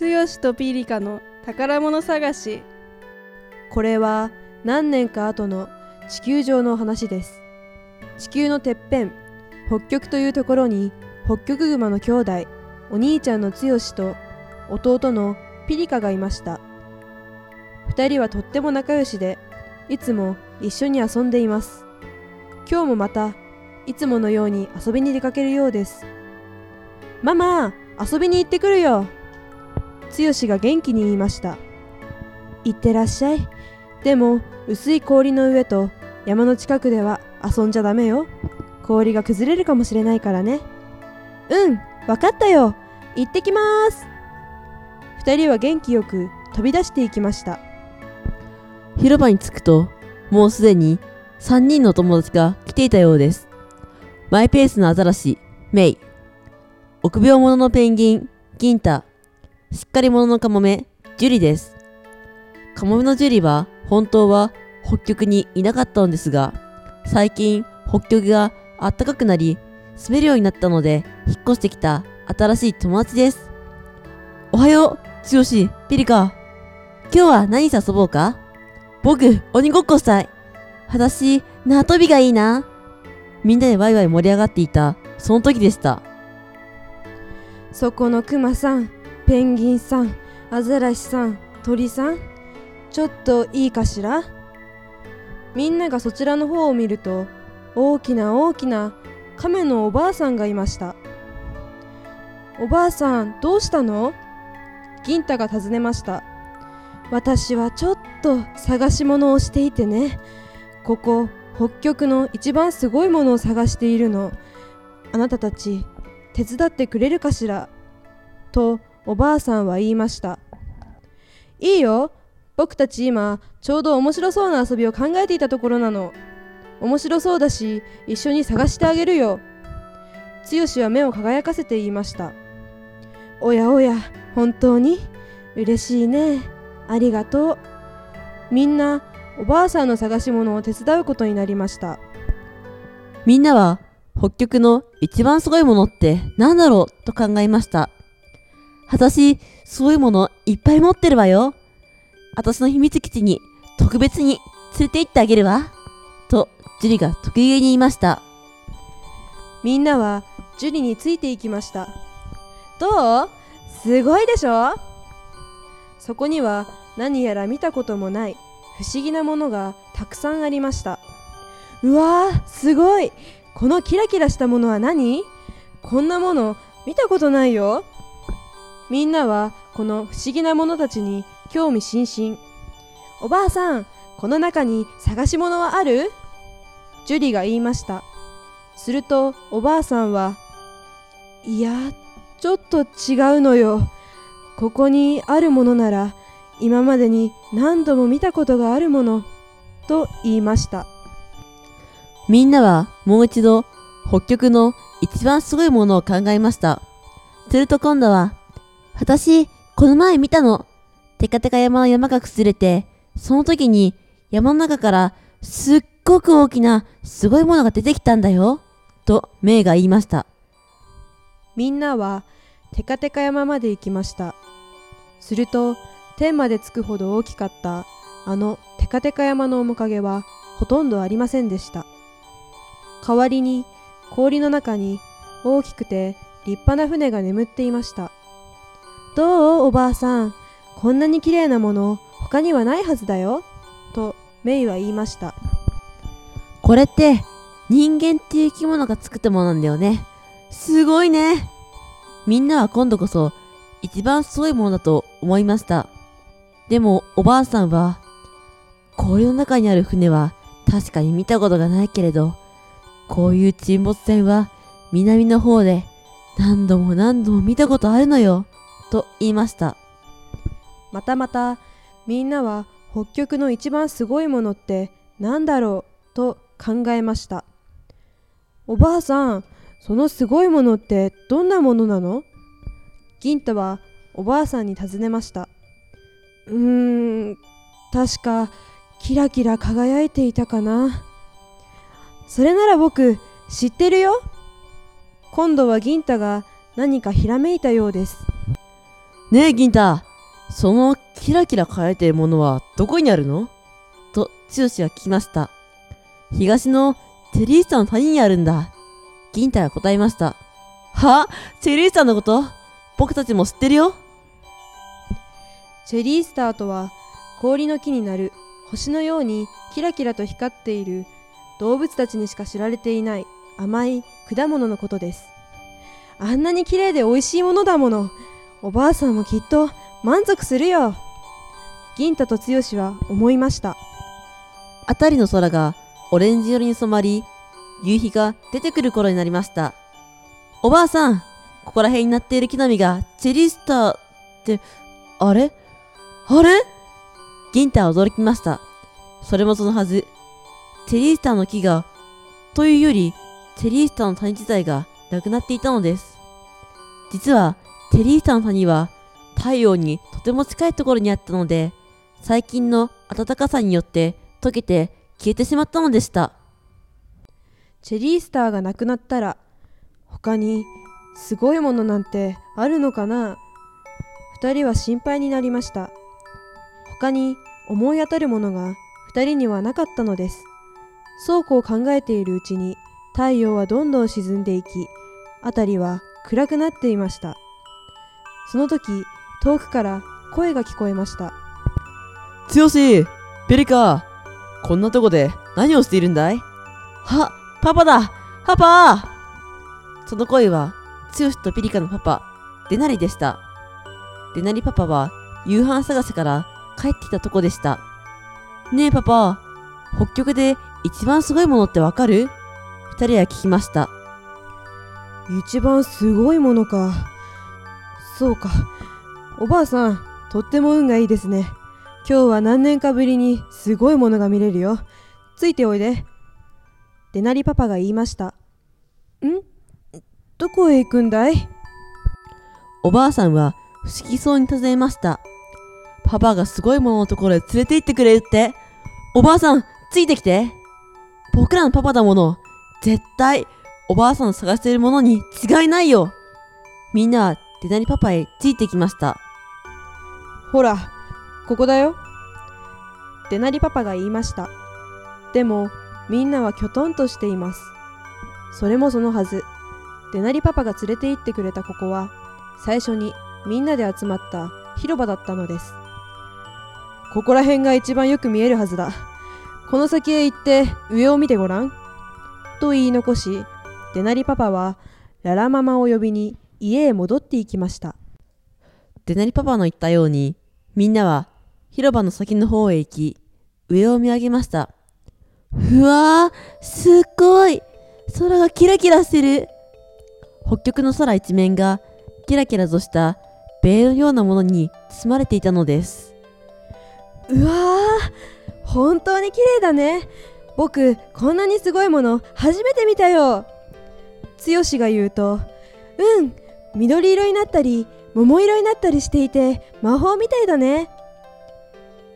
剛とピリカの宝物探し。これは何年か後の地球上の話です。地球のてっぺん北極というところに北極熊の兄弟お兄ちゃんの剛と弟のピリカがいました。二人はとっても仲良しでいつも一緒に遊んでいます。今日もまたいつものように遊びに出かけるようですママ遊びに行ってくるよ。剛が元気に言いました行ってらっしゃいでも薄い氷の上と山の近くでは遊んじゃダメよ氷が崩れるかもしれないからねうんわかったよ行ってきます二人は元気よく飛び出していきました広場に着くと、もうすでに3人の友達が来ていたようです。マイペースなアザラシ、メイ。臆病者のペンギン、ギンタ。しっかり者のカモメ、ジュリです。カモメのジュリは本当は北極にいなかったのですが、最近北極が暖かくなり、住めるようになったので、引っ越してきた新しい友達です。おはよう、剛、ピリカ。今日は何遊ぼうか？僕、鬼ごっこしたい。私、縄跳びがいいな。みんなでワイワイ盛り上がっていた、その時でした。そこのクマさんペンギンさんアザラシさん鳥さんちょっといいかしら？みんながそちらの方を見ると大きな大きな亀のおばあさんがいました。おばあさんどうしたの？銀太が尋ねました。私はちょっと探し物をしていてね。ここ北極の一番すごいものを探しているの。あなたたち手伝ってくれるかしら？とおばあさんは言いました。いいよ。僕たち今ちょうど面白そうな遊びを考えていたところなの。面白そうだし一緒に探してあげるよ。剛は目を輝かせて言いました。おやおや本当に？嬉しいね。ありがとう。みんなおばあさんの探し物を手伝うことになりました。みんなは北極の一番すごいものって何だろう？と考えました。私、すごいものいっぱい持ってるわよ。私の秘密基地に特別に連れて行ってあげるわ。と、ジュリが得意げに言いました。みんなはジュリについていきました。どう？すごいでしょ？そこには何やら見たこともない不思議なものがたくさんありました。うわーすごい。このキラキラしたものは何？こんなもの見たことないよみんなはこの不思議なものたちに興味津々。おばあさんこの中に探し物はある？ジュリが言いました。するとおばあさんはいやちょっと違うのよ。ここにあるものなら今までに何度も見たことがあるもの。と言いました。みんなはもう一度北極の一番すごいものを考えました。すると今度は、私、この前見たの。テカテカ山の山が崩れて、その時に山の中からすっごく大きなすごいものが出てきたんだよ。とメイが言いました。みんなはテカテカ山まで行きましたすると天まで着くほど大きかったあのテカテカ山の面影はほとんどありませんでした代わりに氷の中に大きくて立派な船が眠っていましたどうおばあさんこんなに綺麗なもの他にはないはずだよとメイは言いましたこれって人間っていう生き物が作ったものなんだよね。すごいね。みんなは今度こそ一番すごいものだと思いました。でもおばあさんは氷の中にある船は確かに見たことがないけれどこういう沈没船は南の方で何度も何度も見たことあるのよと言いました。またまたみんなは北極の一番すごいものって何だろうと考えました。おばあさんそのすごいものってどんなものなの？銀太はおばあさんに尋ねました。うーん確かキラキラ輝いていたかな。それなら僕知ってるよ。今度は銀太が何かひらめいたようです。ねえ銀太。そのキラキラ輝いているものはどこにあるの？と剛が聞きました。東のチェリースターの谷にあるんだ。銀太が答えました。は？チェリースターのこと？僕たちも知ってるよ。チェリースターとは氷の木になる星のようにキラキラと光っている動物たちにしか知られていない甘い果物のことです。あんなに綺麗で美味しいものだもの。おばあさんもきっと満足するよ。銀太と剛は思いました。辺りの空がオレンジ色に染まり夕日が出てくる頃になりました。おばあさんここら辺になっている木の実がチェリースターってあれ？あれ？銀太は驚きました。それもそのはず。チェリースターの木がというよりチェリースターの谷自体がなくなっていたのです。実はチェリースターの谷は太陽にとても近いところにあったので最近の暖かさによって溶けて消えてしまったのでした。チェリースターがなくなったら他にすごいものなんてあるのかな？二人は心配になりました。他に思い当たるものが二人にはなかったのです。そうこう考えているうちに太陽はどんどん沈んでいき辺りは暗くなっていました。その時遠くから声が聞こえました剛ペリカこんなとこで何をしているんだい？は、パパだパパその声は、剛とピリカのパパ、デナリでした。デナリパパは、夕飯探しから帰ってきたとこでした。ねえパパ、北極で一番すごいものってわかる？二人は聞きました。一番すごいものかそうかおばあさんとっても運がいいですね今日は何年かぶりにすごいものが見れるよついておいでデナリパパが言いましたん？どこへ行くんだい？おばあさんは不思議そうに尋ねました。パパがすごいもののところへ連れて行ってくれるって。おばあさん、ついてきて。僕らのパパだもの。絶対、おばあさんの探しているものに違いないよ。みんなはデナリパパへついてきました。ほらここだよ。デナリパパが言いました。でもみんなはきょとんとしています。それもそのはず。デナリパパが連れて行ってくれたここは最初にみんなで集まった広場だったのです。ここら辺が一番よく見えるはずだ。この先へ行って上を見てごらん。と言い残しデナリパパはララママを呼びに家へ戻っていきましたデナリパパの言ったように、みんなは広場の先の方へ行き、上を見上げました。うわー、すっごい空がキラキラしてる北極の空一面がキラキラとしたベールのようなものに包まれていたのです。うわー本当に綺麗だね僕こんなにすごいもの初めて見たよ剛が言うとうん緑色になったり桃色になったりしていて魔法みたいだね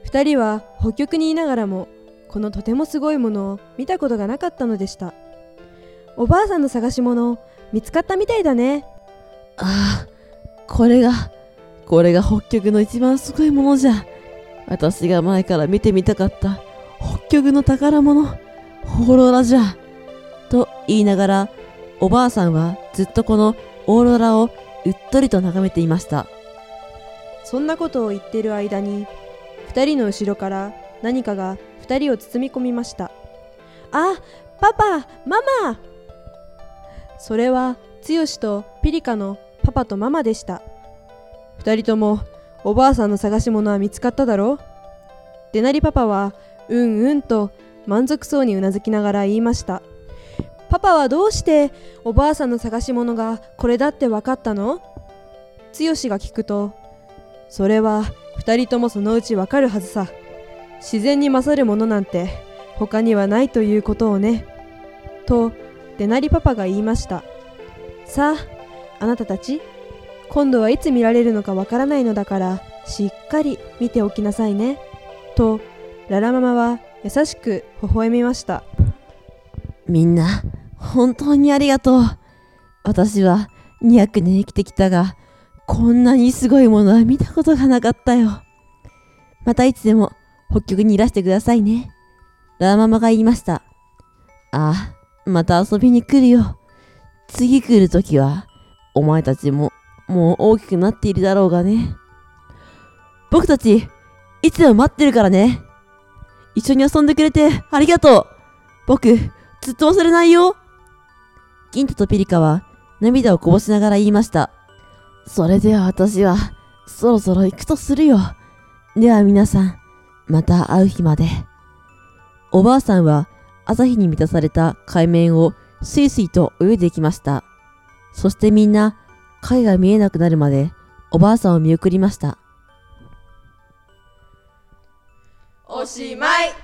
二人は北極にいながらもこのとてもすごいものを見たことがなかったのでしたおばあさんの探し物見つかったみたいだねああ、これが、これが北極の一番すごいものじゃ。私が前から見てみたかった北極の宝物、オーロラじゃ。と言いながら、おばあさんはずっとこのオーロラをうっとりと眺めていました。そんなことを言っている間に二人の後ろから何かが二人を包み込みました。あパパママ。それは剛とピリカのパパとママでした。二人ともおばあさんの探し物は見つかっただろう。デナリパパはうんうんと満足そうにうなずきながら言いましたパパはどうしておばあさんの探し物がこれだって分かったの？剛が聞くとそれは二人ともそのうちわかるはずさ。自然に勝るものなんて他にはないということをね。とデナリパパが言いました。さああなたたち今度はいつ見られるのかわからないのだからしっかり見ておきなさいね。とララママは優しく微笑みました。みんな、本当にありがとう。私は200年生きてきたが、こんなにすごいものは見たことがなかったよ。またいつでも北極にいらしてくださいね。ラーママが言いました。ああ、また遊びに来るよ。次来るときは、お前たちももう大きくなっているだろうがね。僕たち、いつでも待ってるからね。一緒に遊んでくれてありがとう。僕、ずっと忘れないよ。銀太とピリカは涙をこぼしながら言いました。それでは私は、そろそろ行くとするよ。では皆さん、また会う日まで。おばあさんは朝日に満たされた海面をスイスイと泳いでいきました。そしてみんな、影が見えなくなるまで、おばあさんを見送りました。おしまい